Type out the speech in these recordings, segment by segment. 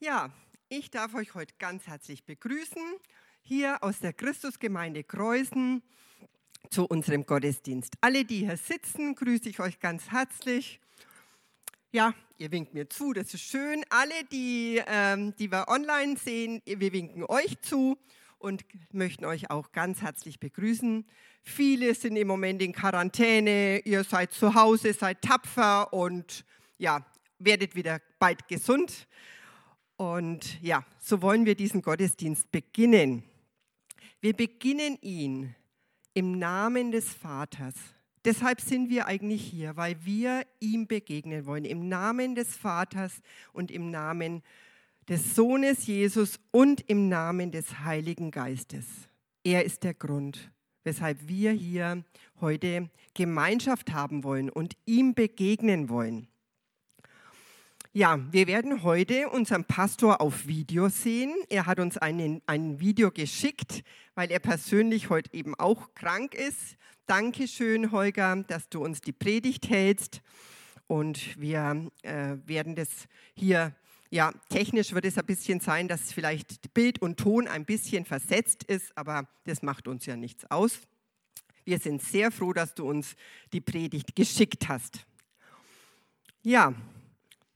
Ja, ich darf euch heute ganz herzlich begrüßen, hier aus der Christusgemeinde Kreuzen zu unserem Gottesdienst. Alle, die hier sitzen, grüße ich euch ganz herzlich. Ja, ihr winkt mir zu, das ist schön. Alle, die, ähm, die wir online sehen, wir winken euch zu und möchten euch auch ganz herzlich begrüßen. Viele sind im Moment in Quarantäne, ihr seid zu Hause, seid tapfer und ja, werdet wieder bald gesund. Und ja, so wollen wir diesen Gottesdienst beginnen. Wir beginnen ihn im Namen des Vaters. Deshalb sind wir eigentlich hier, weil wir ihm begegnen wollen, im Namen des Vaters und im Namen des Sohnes Jesus und im Namen des Heiligen Geistes. Er ist der Grund, weshalb wir hier heute Gemeinschaft haben wollen und ihm begegnen wollen. Ja, wir werden heute unseren Pastor auf Video sehen. Er hat uns einen, ein Video geschickt, weil er persönlich heute eben auch krank ist. Dankeschön, Holger, dass du uns die Predigt hältst. Und wir äh, werden das hier, ja, technisch wird es ein bisschen sein, dass vielleicht Bild und Ton ein bisschen versetzt ist, aber das macht uns ja nichts aus. Wir sind sehr froh, dass du uns die Predigt geschickt hast. Ja,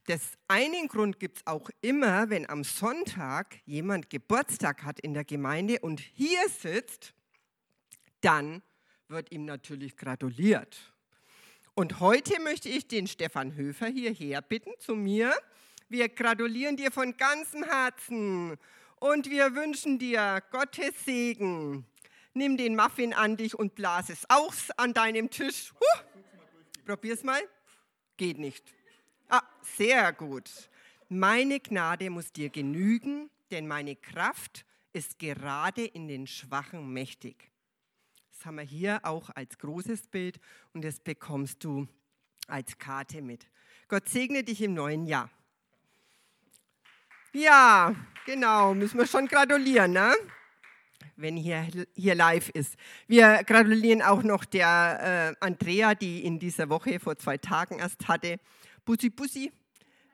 das einen Grund gibt es auch immer, wenn am Sonntag jemand Geburtstag hat in der Gemeinde und hier sitzt, dann wird ihm natürlich gratuliert. Und heute möchte ich den Stefan Höfer hierher bitten zu mir. Wir gratulieren dir von ganzem Herzen und wir wünschen dir Gottes Segen. Nimm den Muffin an dich und blas es aus an deinem Tisch. Huh. Probier's mal. Geht nicht. Ah, sehr gut. Meine Gnade muss dir genügen, denn meine Kraft ist gerade in den Schwachen mächtig. Das haben wir hier auch als großes Bild und das bekommst du als Karte mit. Gott segne dich im neuen Jahr. Ja, genau, müssen wir schon gratulieren, ne? wenn hier, hier live ist. Wir gratulieren auch noch der äh, Andrea, die in dieser Woche vor zwei Tagen erst hatte. Bussi Bussi,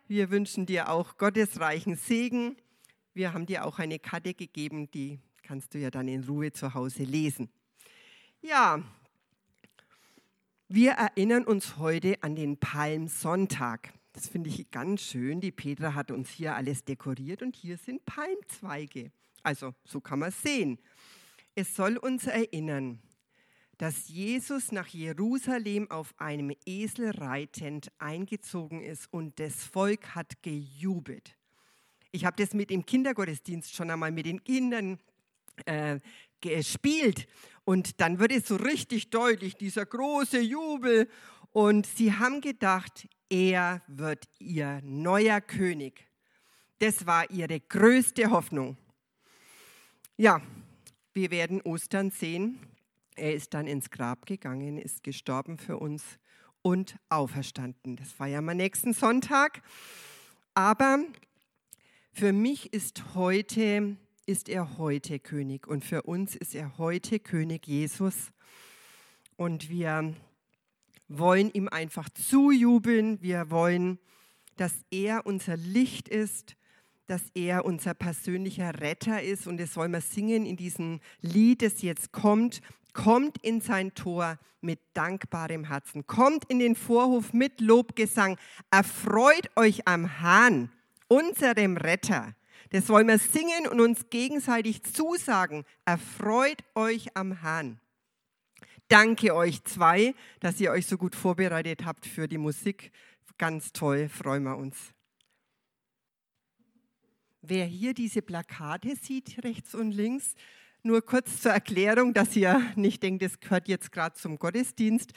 wir wünschen dir auch gottesreichen Segen. Wir haben dir auch eine Karte gegeben, die kannst du ja dann in Ruhe zu Hause lesen. Ja, wir erinnern uns heute an den Palmsonntag. Das finde ich ganz schön. Die Petra hat uns hier alles dekoriert und hier sind Palmzweige. Also so kann man es sehen. Es soll uns erinnern, dass Jesus nach Jerusalem auf einem Esel reitend eingezogen ist und das Volk hat gejubelt. Ich habe das mit dem Kindergottesdienst schon einmal mit den Kindern äh, gespielt und dann wird es so richtig deutlich, dieser große Jubel und sie haben gedacht, er wird ihr neuer König. Das war ihre größte Hoffnung. Ja, wir werden Ostern sehen. Er ist dann ins Grab gegangen, ist gestorben für uns und auferstanden. Das feiern wir nächsten Sonntag. Aber für mich ist heute ist er heute König und für uns ist er heute König Jesus. Und wir wollen ihm einfach zujubeln. Wir wollen, dass er unser Licht ist, dass er unser persönlicher Retter ist. Und das wollen wir singen in diesem Lied, das jetzt kommt. Kommt in sein Tor mit dankbarem Herzen. Kommt in den Vorhof mit Lobgesang. Erfreut euch am Herrn, unserem Retter. Das wollen wir singen und uns gegenseitig zusagen. Erfreut euch am Herrn. Danke euch zwei, dass ihr euch so gut vorbereitet habt für die Musik. Ganz toll, freuen wir uns. Wer hier diese Plakate sieht, rechts und links, nur kurz zur Erklärung, dass ihr nicht denkt, das gehört jetzt gerade zum Gottesdienst.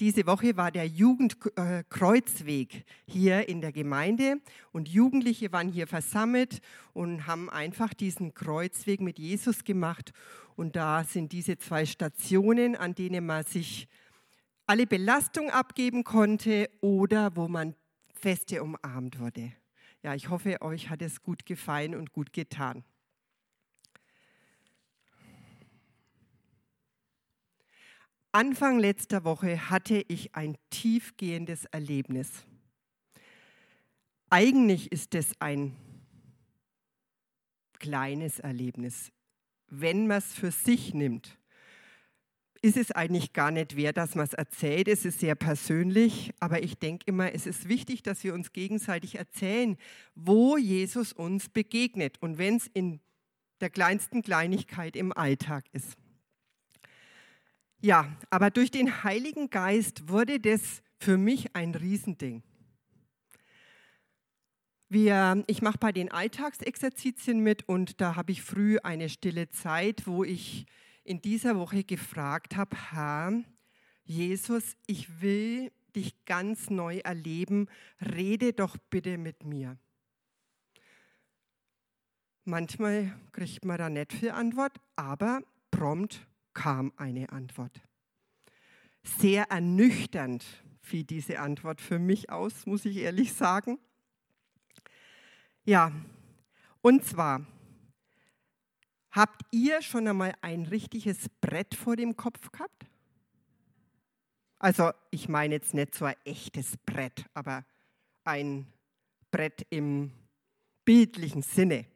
Diese Woche war der Jugendkreuzweg hier in der Gemeinde und Jugendliche waren hier versammelt und haben einfach diesen Kreuzweg mit Jesus gemacht. Und da sind diese zwei Stationen, an denen man sich alle Belastung abgeben konnte oder wo man feste umarmt wurde. Ja, ich hoffe, euch hat es gut gefallen und gut getan. Anfang letzter Woche hatte ich ein tiefgehendes Erlebnis. Eigentlich ist es ein kleines Erlebnis. Wenn man es für sich nimmt, ist es eigentlich gar nicht wert, dass man es erzählt. Es ist sehr persönlich, aber ich denke immer, es ist wichtig, dass wir uns gegenseitig erzählen, wo Jesus uns begegnet und wenn es in der kleinsten Kleinigkeit im Alltag ist. Ja, aber durch den Heiligen Geist wurde das für mich ein Riesending. Wir, ich mache bei den Alltagsexerzitien mit und da habe ich früh eine stille Zeit, wo ich in dieser Woche gefragt habe, Herr, Jesus, ich will dich ganz neu erleben, rede doch bitte mit mir. Manchmal kriegt man da nicht viel Antwort, aber prompt kam eine Antwort. Sehr ernüchternd fiel diese Antwort für mich aus, muss ich ehrlich sagen. Ja, und zwar, habt ihr schon einmal ein richtiges Brett vor dem Kopf gehabt? Also ich meine jetzt nicht so ein echtes Brett, aber ein Brett im bildlichen Sinne.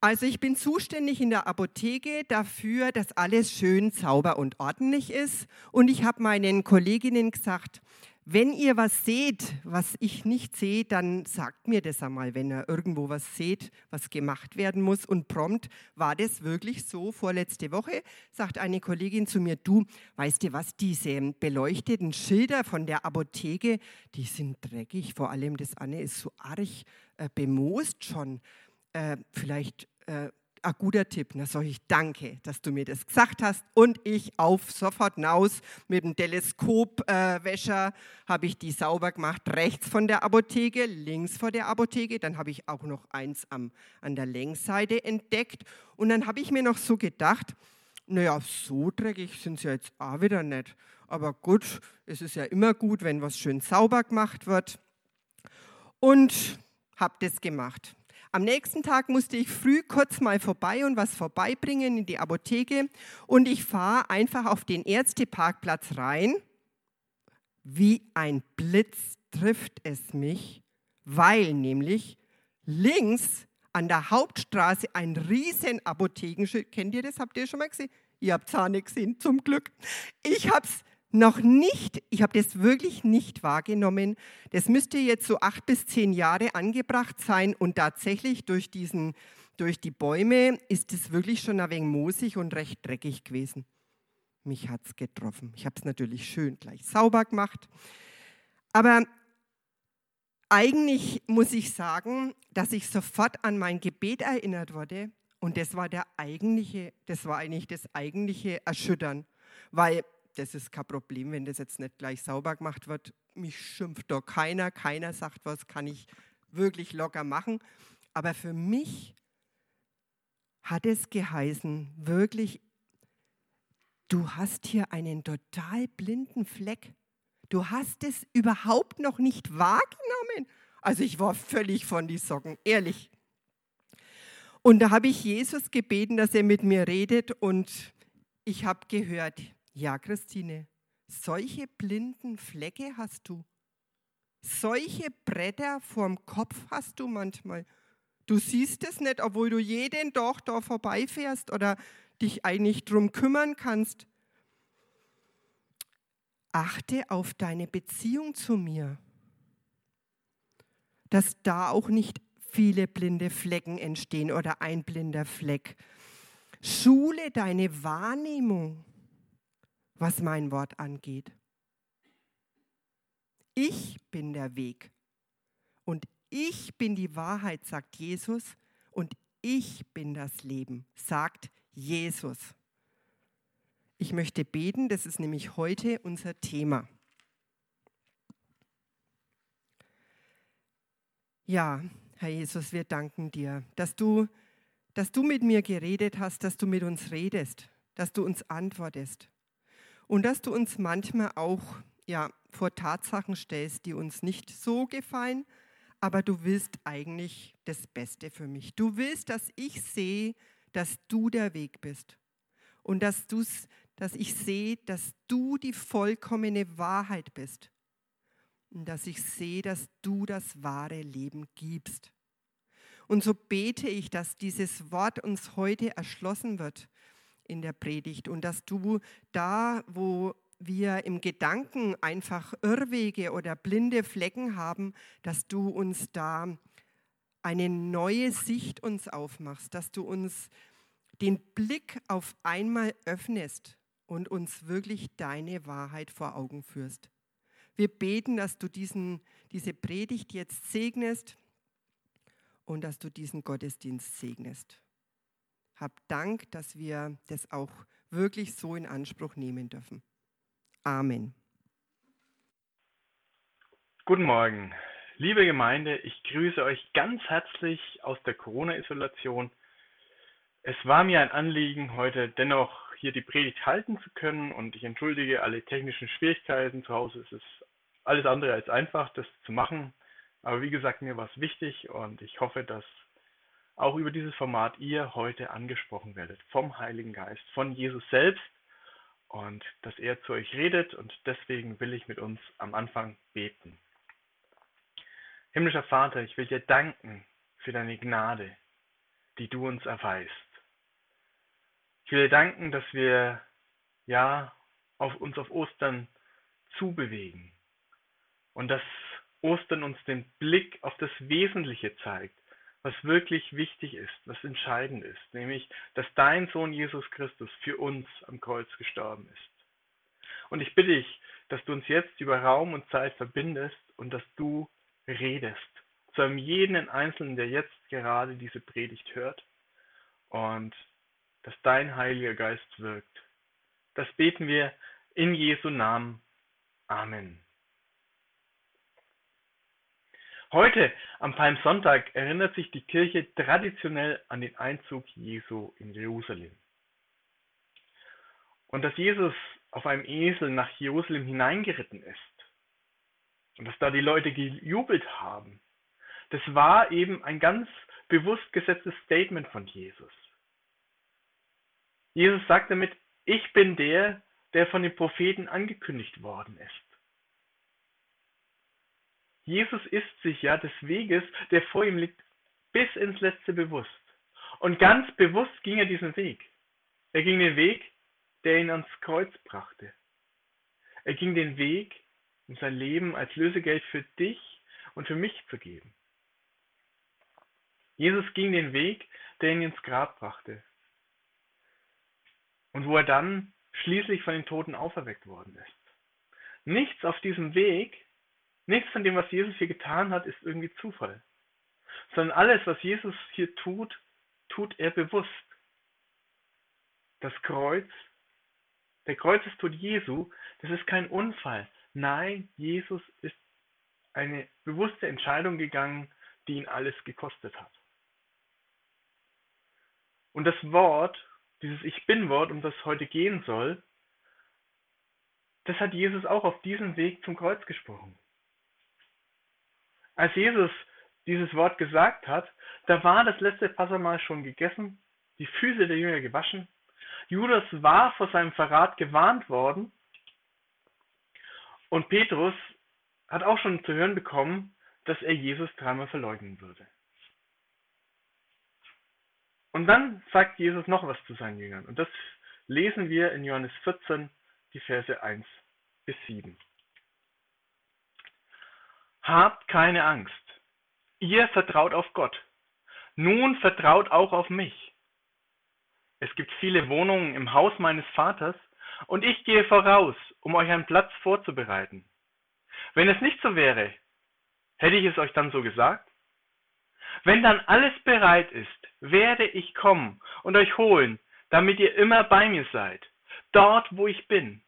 Also ich bin zuständig in der Apotheke dafür, dass alles schön sauber und ordentlich ist. Und ich habe meinen Kolleginnen gesagt, wenn ihr was seht, was ich nicht sehe, dann sagt mir das einmal, wenn ihr irgendwo was seht, was gemacht werden muss. Und prompt war das wirklich so. Vorletzte Woche sagt eine Kollegin zu mir, du, weißt du was, diese beleuchteten Schilder von der Apotheke, die sind dreckig. Vor allem das eine ist so arg äh, bemoost schon äh, vielleicht äh, ein guter Tipp. Na, sag ich danke, dass du mir das gesagt hast. Und ich auf sofort hinaus mit dem Teleskopwäscher äh, habe ich die sauber gemacht, rechts von der Apotheke, links vor der Apotheke. Dann habe ich auch noch eins am, an der Längsseite entdeckt. Und dann habe ich mir noch so gedacht, naja, so dreckig sind sie jetzt auch wieder nicht. Aber gut, es ist ja immer gut, wenn was schön sauber gemacht wird. Und habe das gemacht. Am nächsten Tag musste ich früh kurz mal vorbei und was vorbeibringen in die Apotheke und ich fahre einfach auf den Ärzteparkplatz rein. Wie ein Blitz trifft es mich, weil nämlich links an der Hauptstraße ein riesen Apothekenschild, kennt ihr das? Habt ihr schon mal gesehen? Ihr habt es nicht gesehen, zum Glück. Ich habe es noch nicht, ich habe das wirklich nicht wahrgenommen. Das müsste jetzt so acht bis zehn Jahre angebracht sein und tatsächlich durch, diesen, durch die Bäume ist es wirklich schon ein wenig moosig und recht dreckig gewesen. Mich hat es getroffen. Ich habe es natürlich schön gleich sauber gemacht. Aber eigentlich muss ich sagen, dass ich sofort an mein Gebet erinnert wurde und das war der eigentliche, das war eigentlich das eigentliche Erschüttern, weil das ist kein Problem, wenn das jetzt nicht gleich sauber gemacht wird. Mich schimpft da keiner, keiner sagt was, kann ich wirklich locker machen. Aber für mich hat es geheißen, wirklich, du hast hier einen total blinden Fleck. Du hast es überhaupt noch nicht wahrgenommen. Also ich war völlig von die Socken, ehrlich. Und da habe ich Jesus gebeten, dass er mit mir redet und ich habe gehört, ja, Christine, solche blinden Flecke hast du. Solche Bretter vorm Kopf hast du manchmal. Du siehst es nicht, obwohl du jeden Tag da vorbeifährst oder dich eigentlich drum kümmern kannst. Achte auf deine Beziehung zu mir, dass da auch nicht viele blinde Flecken entstehen oder ein blinder Fleck. Schule deine Wahrnehmung was mein Wort angeht. Ich bin der Weg und ich bin die Wahrheit, sagt Jesus, und ich bin das Leben, sagt Jesus. Ich möchte beten, das ist nämlich heute unser Thema. Ja, Herr Jesus, wir danken dir, dass du, dass du mit mir geredet hast, dass du mit uns redest, dass du uns antwortest und dass du uns manchmal auch ja, vor Tatsachen stellst, die uns nicht so gefallen, aber du willst eigentlich das Beste für mich. Du willst, dass ich sehe, dass du der Weg bist und dass, du's, dass ich sehe, dass du die vollkommene Wahrheit bist und dass ich sehe, dass du das wahre Leben gibst. Und so bete ich, dass dieses Wort uns heute erschlossen wird in der Predigt und dass du da, wo wir im Gedanken einfach Irrwege oder blinde Flecken haben, dass du uns da eine neue Sicht uns aufmachst, dass du uns den Blick auf einmal öffnest und uns wirklich deine Wahrheit vor Augen führst. Wir beten, dass du diesen, diese Predigt jetzt segnest und dass du diesen Gottesdienst segnest. Hab Dank, dass wir das auch wirklich so in Anspruch nehmen dürfen. Amen. Guten Morgen, liebe Gemeinde, ich grüße euch ganz herzlich aus der Corona-Isolation. Es war mir ein Anliegen, heute dennoch hier die Predigt halten zu können und ich entschuldige alle technischen Schwierigkeiten. Zu Hause ist es alles andere als einfach, das zu machen. Aber wie gesagt, mir war es wichtig und ich hoffe, dass auch über dieses Format ihr heute angesprochen werdet vom Heiligen Geist, von Jesus selbst und dass er zu euch redet und deswegen will ich mit uns am Anfang beten. Himmlischer Vater, ich will dir danken für deine Gnade, die du uns erweist. Ich will dir danken, dass wir ja auf uns auf Ostern zubewegen und dass Ostern uns den Blick auf das Wesentliche zeigt, was wirklich wichtig ist, was entscheidend ist, nämlich, dass dein Sohn Jesus Christus für uns am Kreuz gestorben ist. Und ich bitte dich, dass du uns jetzt über Raum und Zeit verbindest und dass du redest zu einem jeden Einzelnen, der jetzt gerade diese Predigt hört und dass dein Heiliger Geist wirkt. Das beten wir in Jesu Namen. Amen. Heute, am Palmsonntag, erinnert sich die Kirche traditionell an den Einzug Jesu in Jerusalem. Und dass Jesus auf einem Esel nach Jerusalem hineingeritten ist und dass da die Leute gejubelt haben, das war eben ein ganz bewusst gesetztes Statement von Jesus. Jesus sagt damit, ich bin der, der von den Propheten angekündigt worden ist. Jesus ist sich ja des Weges, der vor ihm liegt, bis ins Letzte bewusst. Und ganz bewusst ging er diesen Weg. Er ging den Weg, der ihn ans Kreuz brachte. Er ging den Weg, um sein Leben als Lösegeld für dich und für mich zu geben. Jesus ging den Weg, der ihn ins Grab brachte. Und wo er dann schließlich von den Toten auferweckt worden ist. Nichts auf diesem Weg Nichts von dem, was Jesus hier getan hat, ist irgendwie Zufall. Sondern alles, was Jesus hier tut, tut er bewusst. Das Kreuz, der Kreuzestod Jesu, das ist kein Unfall. Nein, Jesus ist eine bewusste Entscheidung gegangen, die ihn alles gekostet hat. Und das Wort, dieses Ich Bin-Wort, um das heute gehen soll, das hat Jesus auch auf diesem Weg zum Kreuz gesprochen. Als Jesus dieses Wort gesagt hat, da war das letzte Passamal schon gegessen, die Füße der Jünger gewaschen. Judas war vor seinem Verrat gewarnt worden und Petrus hat auch schon zu hören bekommen, dass er Jesus dreimal verleugnen würde. Und dann sagt Jesus noch was zu seinen Jüngern. Und das lesen wir in Johannes 14, die Verse 1 bis 7. Habt keine Angst. Ihr vertraut auf Gott. Nun vertraut auch auf mich. Es gibt viele Wohnungen im Haus meines Vaters, und ich gehe voraus, um euch einen Platz vorzubereiten. Wenn es nicht so wäre, hätte ich es euch dann so gesagt? Wenn dann alles bereit ist, werde ich kommen und euch holen, damit ihr immer bei mir seid, dort wo ich bin.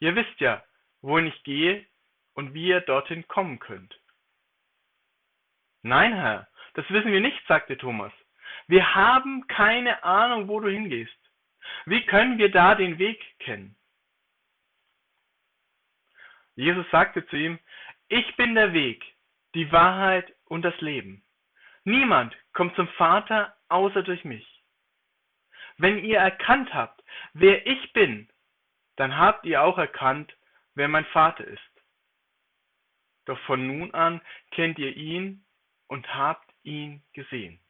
Ihr wisst ja, wohin ich gehe und wie ihr dorthin kommen könnt. Nein, Herr, das wissen wir nicht, sagte Thomas. Wir haben keine Ahnung, wo du hingehst. Wie können wir da den Weg kennen? Jesus sagte zu ihm, ich bin der Weg, die Wahrheit und das Leben. Niemand kommt zum Vater außer durch mich. Wenn ihr erkannt habt, wer ich bin, dann habt ihr auch erkannt, wer mein Vater ist. Doch von nun an kennt ihr ihn und habt ihn gesehen.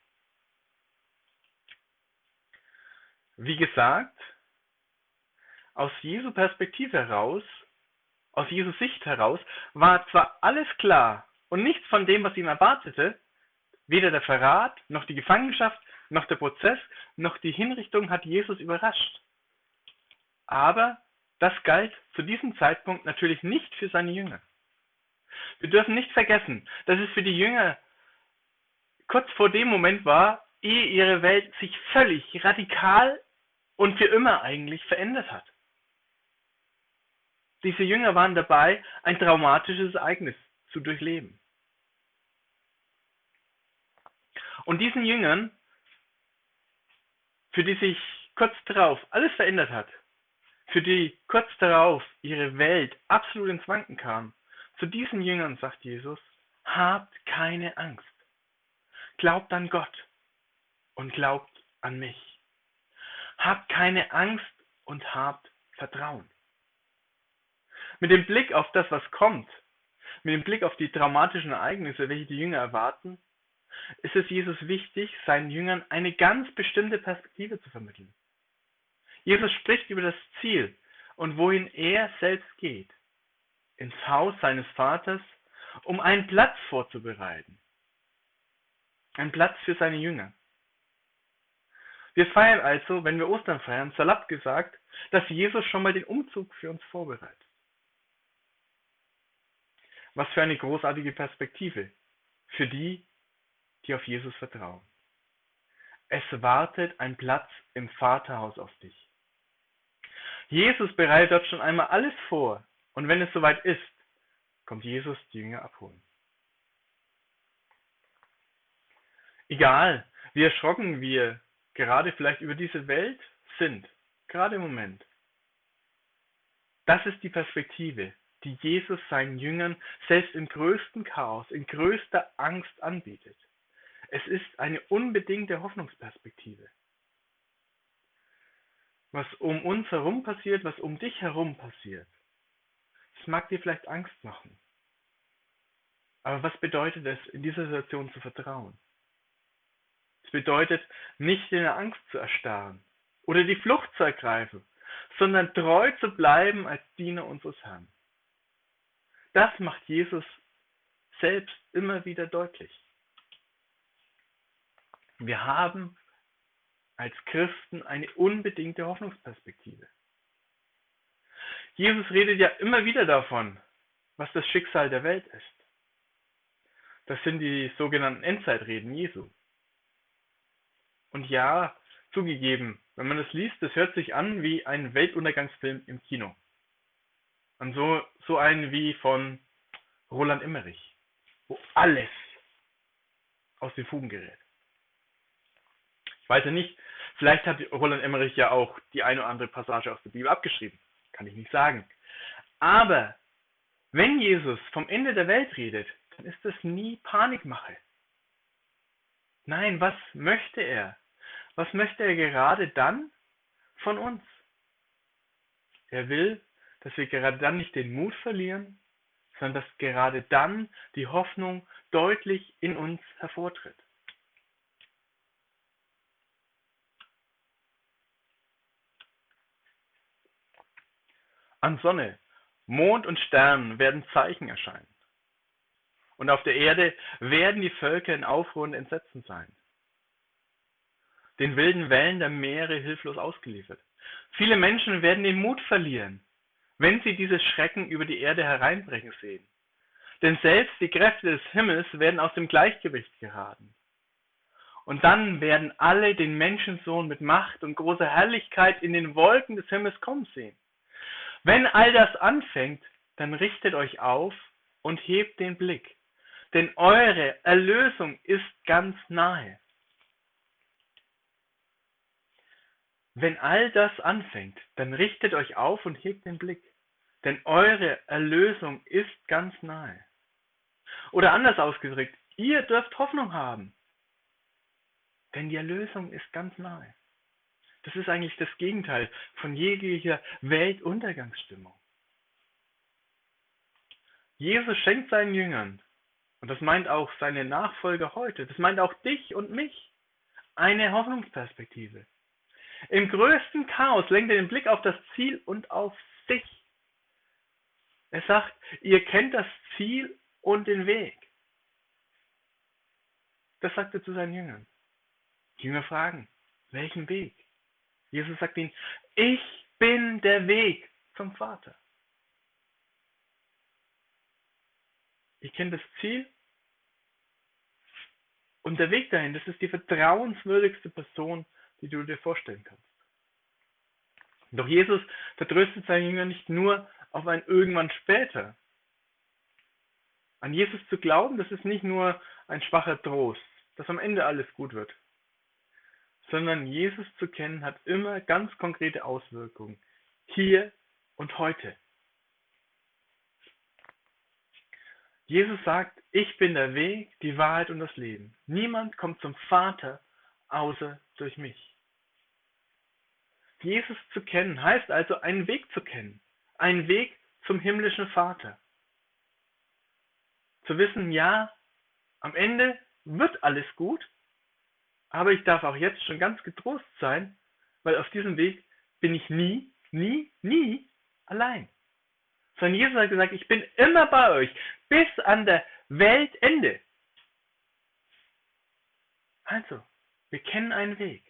Wie gesagt, aus Jesu Perspektive heraus, aus Jesu Sicht heraus, war zwar alles klar und nichts von dem, was ihm erwartete, weder der Verrat, noch die Gefangenschaft, noch der Prozess, noch die Hinrichtung hat Jesus überrascht. Aber das galt zu diesem Zeitpunkt natürlich nicht für seine Jünger. Wir dürfen nicht vergessen, dass es für die Jünger kurz vor dem Moment war, ehe ihre Welt sich völlig radikal und für immer eigentlich verändert hat. Diese Jünger waren dabei, ein traumatisches Ereignis zu durchleben. Und diesen Jüngern, für die sich kurz darauf alles verändert hat, für die kurz darauf ihre Welt absolut ins Wanken kam, zu diesen Jüngern sagt Jesus, habt keine Angst. Glaubt an Gott und glaubt an mich. Habt keine Angst und habt Vertrauen. Mit dem Blick auf das, was kommt, mit dem Blick auf die traumatischen Ereignisse, welche die Jünger erwarten, ist es Jesus wichtig, seinen Jüngern eine ganz bestimmte Perspektive zu vermitteln. Jesus spricht über das Ziel und wohin er selbst geht ins Haus seines Vaters, um einen Platz vorzubereiten. Ein Platz für seine Jünger. Wir feiern also, wenn wir Ostern feiern, salopp gesagt, dass Jesus schon mal den Umzug für uns vorbereitet. Was für eine großartige Perspektive für die, die auf Jesus vertrauen. Es wartet ein Platz im Vaterhaus auf dich. Jesus bereitet dort schon einmal alles vor, und wenn es soweit ist, kommt Jesus die Jünger abholen. Egal, wie erschrocken wir gerade vielleicht über diese Welt sind, gerade im Moment. Das ist die Perspektive, die Jesus seinen Jüngern selbst im größten Chaos, in größter Angst anbietet. Es ist eine unbedingte Hoffnungsperspektive. Was um uns herum passiert, was um dich herum passiert, das mag dir vielleicht Angst machen. Aber was bedeutet es, in dieser Situation zu vertrauen? Es bedeutet, nicht in der Angst zu erstarren oder die Flucht zu ergreifen, sondern treu zu bleiben als Diener unseres Herrn. Das macht Jesus selbst immer wieder deutlich. Wir haben als Christen eine unbedingte Hoffnungsperspektive. Jesus redet ja immer wieder davon, was das Schicksal der Welt ist. Das sind die sogenannten Endzeitreden Jesu. Und ja, zugegeben, wenn man das liest, das hört sich an wie ein Weltuntergangsfilm im Kino. Und so, so einen wie von Roland Emmerich, wo alles aus den Fugen gerät. Ich weiß ja nicht, vielleicht hat Roland Emmerich ja auch die eine oder andere Passage aus der Bibel abgeschrieben kann ich nicht sagen. Aber wenn Jesus vom Ende der Welt redet, dann ist das nie Panikmache. Nein, was möchte er? Was möchte er gerade dann von uns? Er will, dass wir gerade dann nicht den Mut verlieren, sondern dass gerade dann die Hoffnung deutlich in uns hervortritt. An Sonne, Mond und Sternen werden Zeichen erscheinen. Und auf der Erde werden die Völker in Aufruhr und Entsetzen sein. Den wilden Wellen der Meere hilflos ausgeliefert. Viele Menschen werden den Mut verlieren, wenn sie dieses Schrecken über die Erde hereinbrechen sehen. Denn selbst die Kräfte des Himmels werden aus dem Gleichgewicht geraten. Und dann werden alle den Menschensohn mit Macht und großer Herrlichkeit in den Wolken des Himmels kommen sehen. Wenn all das anfängt, dann richtet euch auf und hebt den Blick, denn eure Erlösung ist ganz nahe. Wenn all das anfängt, dann richtet euch auf und hebt den Blick, denn eure Erlösung ist ganz nahe. Oder anders ausgedrückt, ihr dürft Hoffnung haben, denn die Erlösung ist ganz nahe. Das ist eigentlich das Gegenteil von jeglicher Weltuntergangsstimmung. Jesus schenkt seinen Jüngern Und das meint auch seine Nachfolger heute. Das meint auch dich und mich. Eine Hoffnungsperspektive. Im größten Chaos lenkt er den Blick auf das Ziel und auf sich. Er sagt, ihr kennt das Ziel und den Weg. Das sagt er zu seinen Jüngern. Die Jünger fragen, welchen Weg? Jesus sagt ihnen, ich bin der Weg zum Vater. Ich kenne das Ziel und der Weg dahin, das ist die vertrauenswürdigste Person, die du dir vorstellen kannst. Doch Jesus vertröstet seine Jünger nicht nur auf ein irgendwann später. An Jesus zu glauben, das ist nicht nur ein schwacher Trost, dass am Ende alles gut wird, sondern Jesus zu kennen hat immer ganz konkrete Auswirkungen, hier und heute. Jesus sagt, ich bin der Weg, die Wahrheit und das Leben. Niemand kommt zum Vater außer durch mich. Jesus zu kennen heißt also einen Weg zu kennen, einen Weg zum himmlischen Vater. Zu wissen, ja, am Ende wird alles gut, aber ich darf auch jetzt schon ganz getrost sein, weil auf diesem Weg bin ich nie, nie, nie allein. Sondern Jesus hat gesagt, ich bin immer bei euch, bis an der Weltende. Also, wir kennen einen Weg.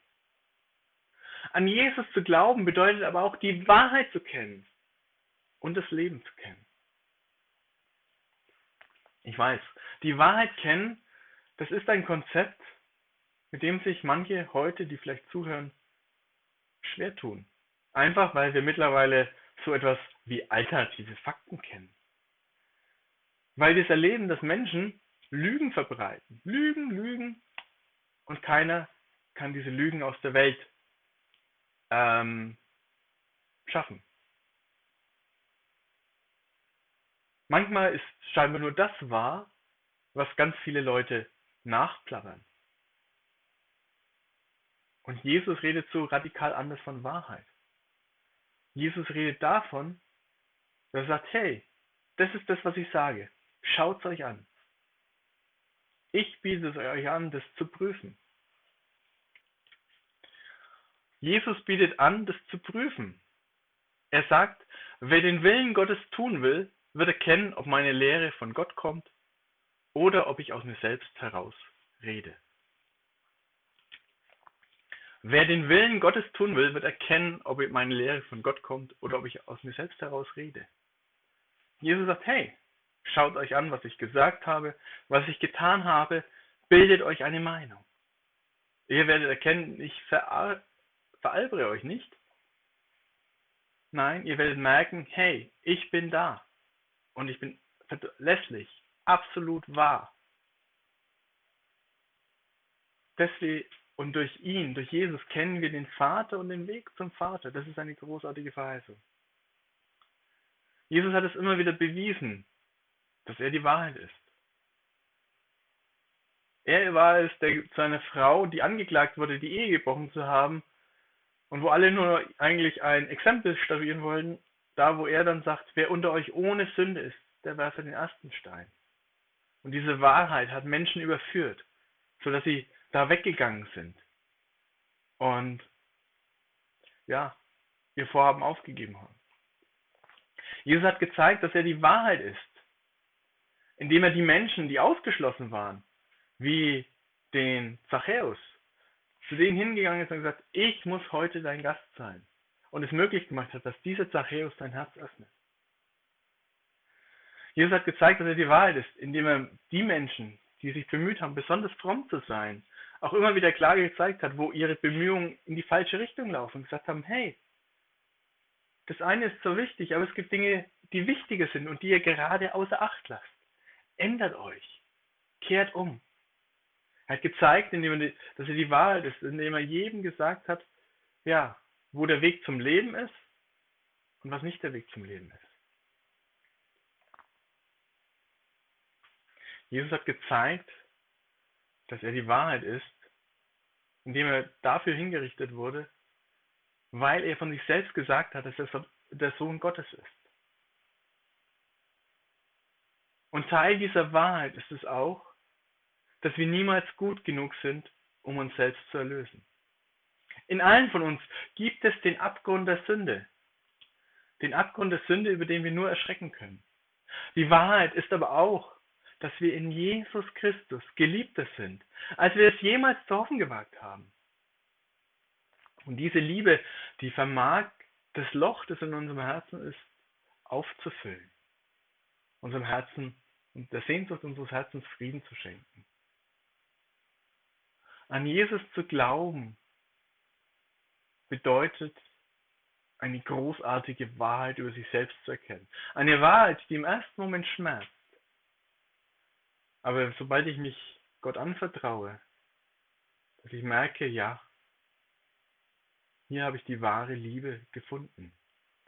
An Jesus zu glauben bedeutet aber auch die Wahrheit zu kennen und das Leben zu kennen. Ich weiß, die Wahrheit kennen, das ist ein Konzept, mit dem sich manche heute, die vielleicht zuhören, schwer tun. Einfach weil wir mittlerweile so etwas wie alternative Fakten kennen. Weil wir es erleben, dass Menschen Lügen verbreiten. Lügen, Lügen. Und keiner kann diese Lügen aus der Welt ähm, schaffen. Manchmal ist scheinbar nur das wahr, was ganz viele Leute nachplappern. Und Jesus redet so radikal anders von Wahrheit. Jesus redet davon, dass er sagt, hey, das ist das, was ich sage. Schaut es euch an. Ich biete es euch an, das zu prüfen. Jesus bietet an, das zu prüfen. Er sagt, wer den Willen Gottes tun will, wird erkennen, ob meine Lehre von Gott kommt oder ob ich aus mir selbst heraus rede. Wer den Willen Gottes tun will, wird erkennen, ob meine Lehre von Gott kommt oder ob ich aus mir selbst heraus rede. Jesus sagt, hey, schaut euch an, was ich gesagt habe, was ich getan habe, bildet euch eine Meinung. Ihr werdet erkennen, ich ver veralbere euch nicht. Nein, ihr werdet merken, hey, ich bin da und ich bin verlässlich, absolut wahr. Deswegen und durch ihn, durch Jesus, kennen wir den Vater und den Weg zum Vater. Das ist eine großartige Verheißung. Jesus hat es immer wieder bewiesen, dass er die Wahrheit ist. Er war es, der zu einer Frau, die angeklagt wurde, die Ehe gebrochen zu haben, und wo alle nur eigentlich ein Exempel statuieren wollten, da wo er dann sagt, wer unter euch ohne Sünde ist, der werfe den ersten Stein. Und diese Wahrheit hat Menschen überführt, sodass sie da weggegangen sind und ja, ihr Vorhaben aufgegeben haben. Jesus hat gezeigt, dass er die Wahrheit ist, indem er die Menschen, die ausgeschlossen waren, wie den Zachäus, zu denen hingegangen ist und gesagt, ich muss heute dein Gast sein. Und es möglich gemacht hat, dass dieser Zachäus sein Herz öffnet. Jesus hat gezeigt, dass er die Wahrheit ist, indem er die Menschen, die sich bemüht haben, besonders fromm zu sein, auch immer wieder klar gezeigt hat, wo ihre Bemühungen in die falsche Richtung laufen und gesagt haben, hey, das eine ist so wichtig, aber es gibt Dinge, die wichtiger sind und die ihr gerade außer Acht lasst. Ändert euch. Kehrt um. Er hat gezeigt, indem er, dass er die Wahrheit ist, indem er jedem gesagt hat, ja, wo der Weg zum Leben ist und was nicht der Weg zum Leben ist. Jesus hat gezeigt, dass er die Wahrheit ist, indem er dafür hingerichtet wurde, weil er von sich selbst gesagt hat, dass er der Sohn Gottes ist. Und Teil dieser Wahrheit ist es auch, dass wir niemals gut genug sind, um uns selbst zu erlösen. In allen von uns gibt es den Abgrund der Sünde. Den Abgrund der Sünde, über den wir nur erschrecken können. Die Wahrheit ist aber auch, dass wir in Jesus Christus geliebter sind, als wir es jemals zu hoffen gewagt haben. Und diese Liebe, die vermag das Loch, das in unserem Herzen ist, aufzufüllen. Unserem Herzen und der Sehnsucht unseres Herzens Frieden zu schenken. An Jesus zu glauben bedeutet, eine großartige Wahrheit über sich selbst zu erkennen. Eine Wahrheit, die im ersten Moment schmerzt. Aber sobald ich mich Gott anvertraue, dass ich merke, ja, hier habe ich die wahre Liebe gefunden,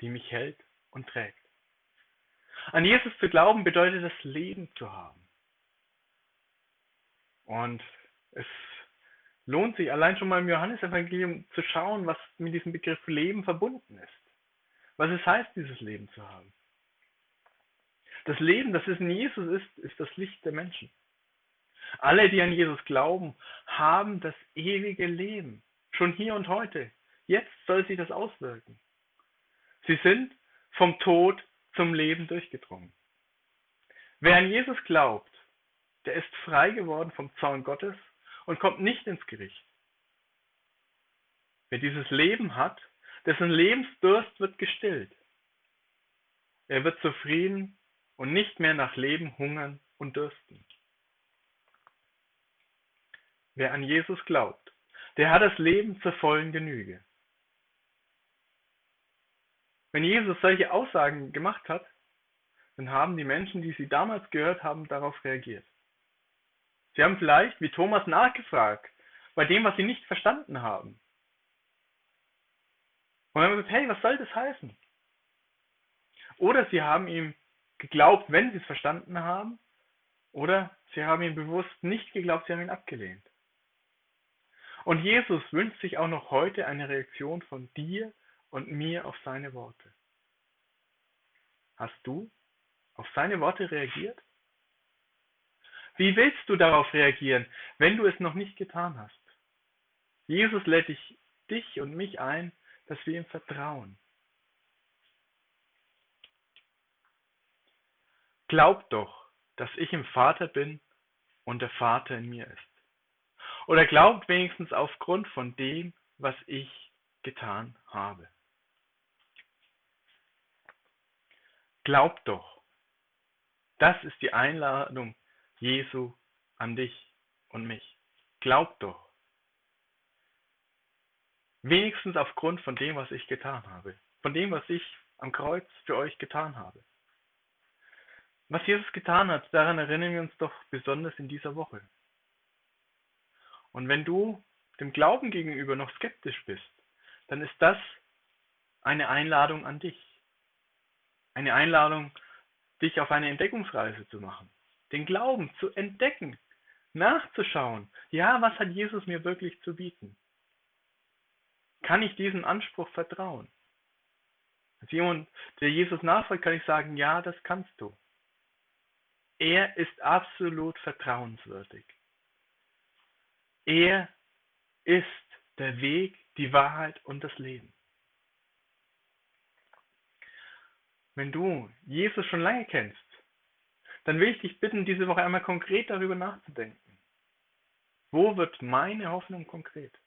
die mich hält und trägt. An Jesus zu glauben bedeutet das Leben zu haben. Und es lohnt sich allein schon mal im Johannesevangelium zu schauen, was mit diesem Begriff Leben verbunden ist. Was es heißt, dieses Leben zu haben. Das Leben, das es in Jesus ist, ist das Licht der Menschen. Alle, die an Jesus glauben, haben das ewige Leben. Schon hier und heute. Jetzt soll sich das auswirken. Sie sind vom Tod zum Leben durchgedrungen. Wer an Jesus glaubt, der ist frei geworden vom Zorn Gottes und kommt nicht ins Gericht. Wer dieses Leben hat, dessen Lebensdurst wird gestillt. Er wird zufrieden und nicht mehr nach Leben hungern und dürsten. Wer an Jesus glaubt, der hat das Leben zur vollen Genüge. Wenn Jesus solche Aussagen gemacht hat, dann haben die Menschen, die sie damals gehört haben, darauf reagiert. Sie haben vielleicht, wie Thomas, nachgefragt, bei dem, was sie nicht verstanden haben. Und haben gesagt, hey, was soll das heißen? Oder sie haben ihm geglaubt, wenn sie es verstanden haben, oder sie haben ihm bewusst nicht geglaubt, sie haben ihn abgelehnt. Und Jesus wünscht sich auch noch heute eine Reaktion von dir und mir auf seine Worte. Hast du auf seine Worte reagiert? Wie willst du darauf reagieren, wenn du es noch nicht getan hast? Jesus lädt dich, dich und mich ein, dass wir ihm vertrauen. Glaub doch, dass ich im Vater bin und der Vater in mir ist. Oder glaubt wenigstens aufgrund von dem, was ich getan habe. Glaub doch. Das ist die Einladung Jesu an dich und mich. Glaub doch. Wenigstens aufgrund von dem, was ich getan habe. Von dem, was ich am Kreuz für euch getan habe. Was Jesus getan hat, daran erinnern wir uns doch besonders in dieser Woche. Und wenn du dem Glauben gegenüber noch skeptisch bist, dann ist das eine Einladung an dich. Eine Einladung, dich auf eine Entdeckungsreise zu machen den Glauben zu entdecken, nachzuschauen, ja, was hat Jesus mir wirklich zu bieten? Kann ich diesem Anspruch vertrauen? Als jemand, der Jesus nachfolgt, kann ich sagen, ja, das kannst du. Er ist absolut vertrauenswürdig. Er ist der Weg, die Wahrheit und das Leben. Wenn du Jesus schon lange kennst, dann will ich dich bitten, diese Woche einmal konkret darüber nachzudenken. Wo wird meine Hoffnung konkret?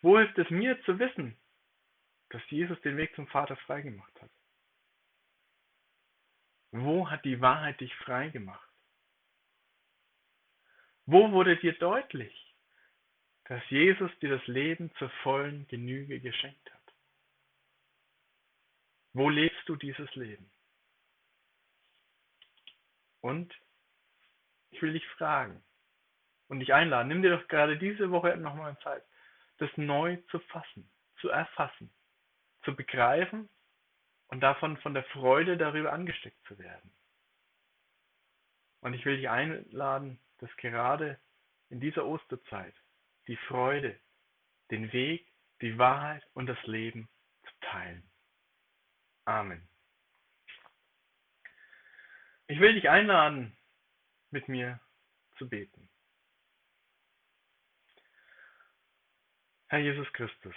Wo hilft es mir zu wissen, dass Jesus den Weg zum Vater freigemacht hat? Wo hat die Wahrheit dich freigemacht? Wo wurde dir deutlich, dass Jesus dir das Leben zur vollen Genüge geschenkt hat? Wo lebst du dieses Leben? Und ich will dich fragen und dich einladen, nimm dir doch gerade diese Woche nochmal Zeit, das neu zu fassen, zu erfassen, zu begreifen und davon von der Freude darüber angesteckt zu werden. Und ich will dich einladen, dass gerade in dieser Osterzeit die Freude, den Weg, die Wahrheit und das Leben zu teilen. Amen. Ich will dich einladen, mit mir zu beten. Herr Jesus Christus,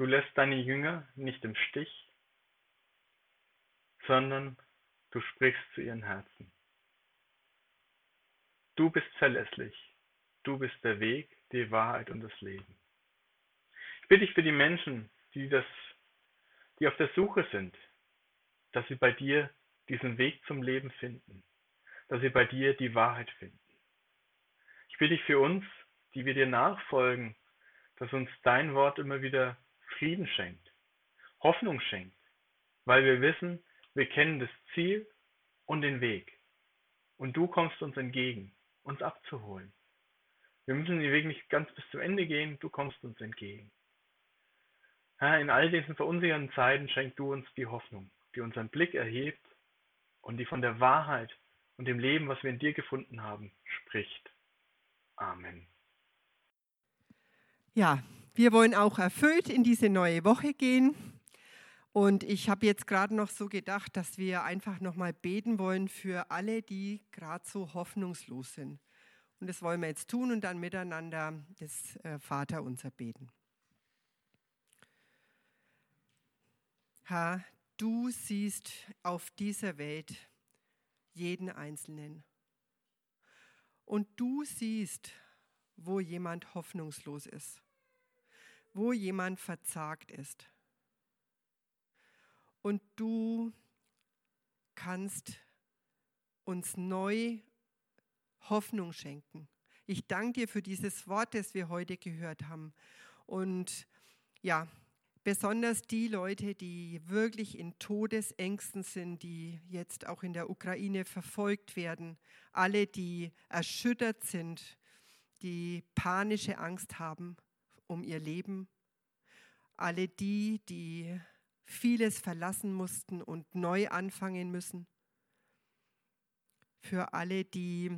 du lässt deine Jünger nicht im Stich, sondern du sprichst zu ihren Herzen. Du bist verlässlich, du bist der Weg, die Wahrheit und das Leben. Ich bitte dich für die Menschen, die das, die auf der Suche sind, dass sie bei dir diesen Weg zum Leben finden, dass sie bei dir die Wahrheit finden. Ich bitte dich für uns, die wir dir nachfolgen, dass uns dein Wort immer wieder Frieden schenkt, Hoffnung schenkt, weil wir wissen, wir kennen das Ziel und den Weg. Und du kommst uns entgegen, uns abzuholen. Wir müssen den Weg nicht ganz bis zum Ende gehen, du kommst uns entgegen. Herr, in all diesen verunsichernden Zeiten schenk du uns die Hoffnung, die unseren Blick erhebt und die von der Wahrheit und dem Leben, was wir in dir gefunden haben, spricht. Amen. Ja, wir wollen auch erfüllt in diese neue Woche gehen. Und ich habe jetzt gerade noch so gedacht, dass wir einfach nochmal beten wollen für alle, die gerade so hoffnungslos sind. Und das wollen wir jetzt tun und dann miteinander das äh, Vaterunser beten. Herr, du siehst auf dieser Welt jeden Einzelnen. Und du siehst, wo jemand hoffnungslos ist, wo jemand verzagt ist. Und du kannst uns neu Hoffnung schenken. Ich danke dir für dieses Wort, das wir heute gehört haben. Und ja, besonders die Leute, die wirklich in Todesängsten sind, die jetzt auch in der Ukraine verfolgt werden, alle, die erschüttert sind, die panische Angst haben um ihr Leben, alle die, die vieles verlassen mussten und neu anfangen müssen, für alle, die,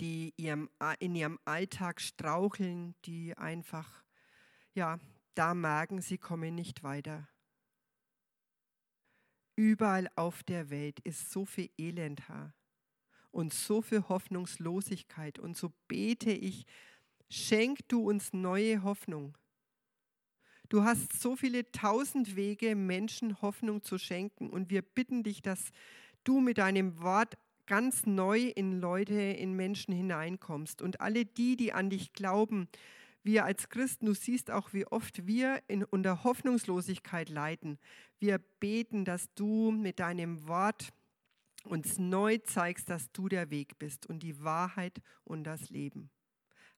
die ihrem, in ihrem Alltag straucheln, die einfach ja, da merken, sie kommen nicht weiter. Überall auf der Welt ist so viel Elend und so viel Hoffnungslosigkeit. Und so bete ich, schenk du uns neue Hoffnung. Du hast so viele tausend Wege, Menschen Hoffnung zu schenken. Und wir bitten dich, dass du mit deinem Wort ganz neu in Leute, in Menschen hineinkommst. Und alle die, die an dich glauben, wir als Christen, du siehst auch, wie oft wir in, unter Hoffnungslosigkeit leiden. Wir beten, dass du mit deinem Wort uns neu zeigst, dass du der Weg bist und die Wahrheit und das Leben.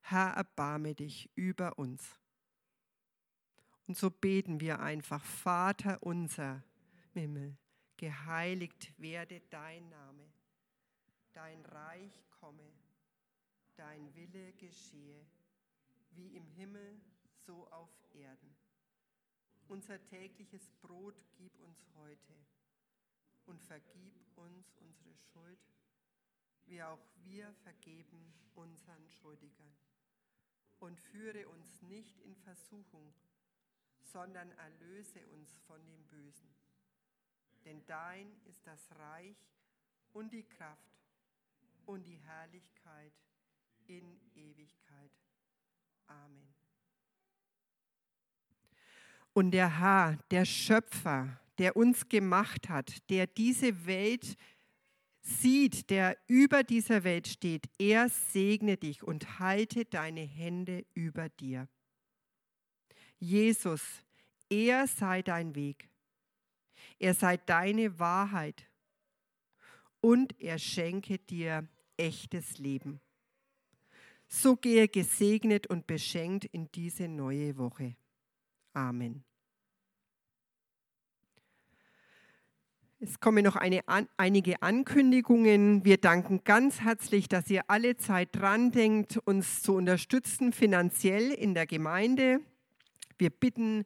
Herr, erbarme dich über uns. Und so beten wir einfach, Vater unser Himmel, geheiligt werde dein Name, dein Reich komme, dein Wille geschehe wie im Himmel, so auf Erden. Unser tägliches Brot gib uns heute und vergib uns unsere Schuld, wie auch wir vergeben unseren Schuldigern. Und führe uns nicht in Versuchung, sondern erlöse uns von dem Bösen. Denn dein ist das Reich und die Kraft und die Herrlichkeit in Ewigkeit. Amen. Und der Herr, der Schöpfer, der uns gemacht hat, der diese Welt sieht, der über dieser Welt steht, er segne dich und halte deine Hände über dir. Jesus, er sei dein Weg, er sei deine Wahrheit und er schenke dir echtes Leben. So gehe gesegnet und beschenkt in diese neue Woche. Amen. Es kommen noch eine, an, einige Ankündigungen. Wir danken ganz herzlich, dass ihr alle Zeit dran denkt, uns zu unterstützen finanziell in der Gemeinde. Wir bitten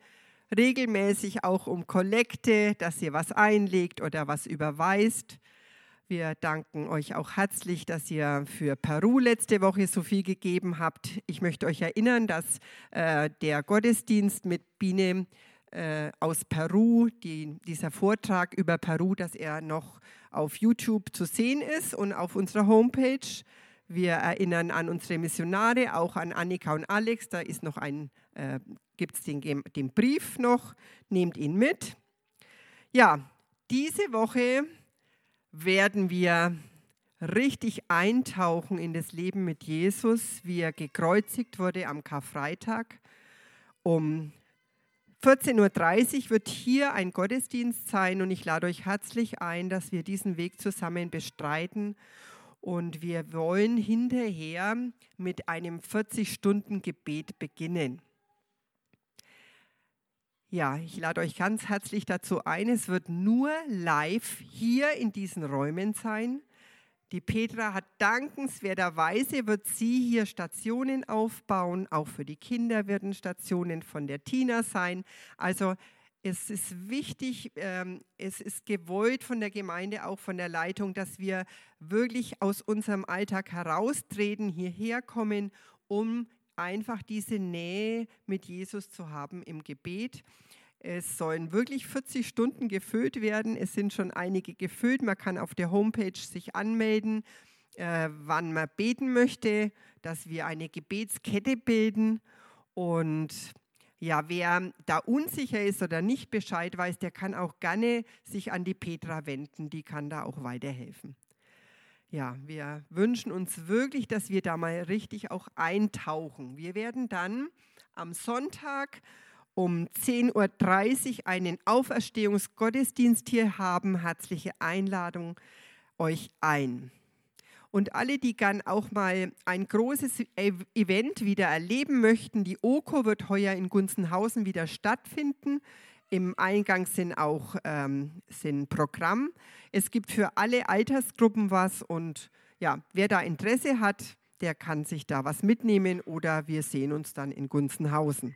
regelmäßig auch um Kollekte, dass ihr was einlegt oder was überweist. Wir danken euch auch herzlich, dass ihr für Peru letzte Woche so viel gegeben habt. Ich möchte euch erinnern, dass äh, der Gottesdienst mit Biene äh, aus Peru, die, dieser Vortrag über Peru, dass er noch auf YouTube zu sehen ist und auf unserer Homepage. Wir erinnern an unsere Missionare, auch an Annika und Alex. Da ist noch ein, äh, gibt es den, den Brief noch, nehmt ihn mit. Ja, diese Woche werden wir richtig eintauchen in das Leben mit Jesus, wie er gekreuzigt wurde am Karfreitag. Um 14.30 Uhr wird hier ein Gottesdienst sein und ich lade euch herzlich ein, dass wir diesen Weg zusammen bestreiten. Und wir wollen hinterher mit einem 40-Stunden-Gebet beginnen. Ja, ich lade euch ganz herzlich dazu ein. Es wird nur live hier in diesen Räumen sein. Die Petra hat dankenswerterweise, wird sie hier Stationen aufbauen. Auch für die Kinder werden Stationen von der Tina sein. Also es ist wichtig, ähm, es ist gewollt von der Gemeinde, auch von der Leitung, dass wir wirklich aus unserem Alltag heraustreten, hierher kommen, um einfach diese Nähe mit Jesus zu haben im Gebet. Es sollen wirklich 40 Stunden gefüllt werden. Es sind schon einige gefüllt. Man kann auf der Homepage sich anmelden, äh, wann man beten möchte, dass wir eine Gebetskette bilden. Und ja, wer da unsicher ist oder nicht Bescheid weiß, der kann auch gerne sich an die Petra wenden. Die kann da auch weiterhelfen. Ja, wir wünschen uns wirklich, dass wir da mal richtig auch eintauchen. Wir werden dann am Sonntag um 10.30 Uhr einen Auferstehungsgottesdienst hier haben. Herzliche Einladung euch ein. Und alle, die gern auch mal ein großes e- Event wieder erleben möchten, die OKO wird heuer in Gunzenhausen wieder stattfinden. Im Eingang sind auch ähm, sind Programm. Es gibt für alle Altersgruppen was und ja, wer da Interesse hat, der kann sich da was mitnehmen oder wir sehen uns dann in Gunzenhausen.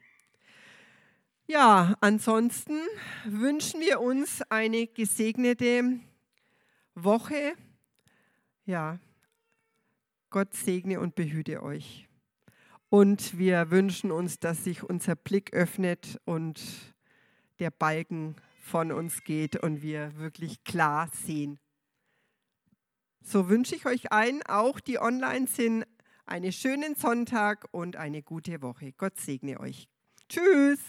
Ja, ansonsten wünschen wir uns eine gesegnete Woche. Ja, Gott segne und behüte euch. Und wir wünschen uns, dass sich unser Blick öffnet und der Balken von uns geht und wir wirklich klar sehen. So wünsche ich euch allen, auch die online sind, einen schönen Sonntag und eine gute Woche. Gott segne euch. Tschüss.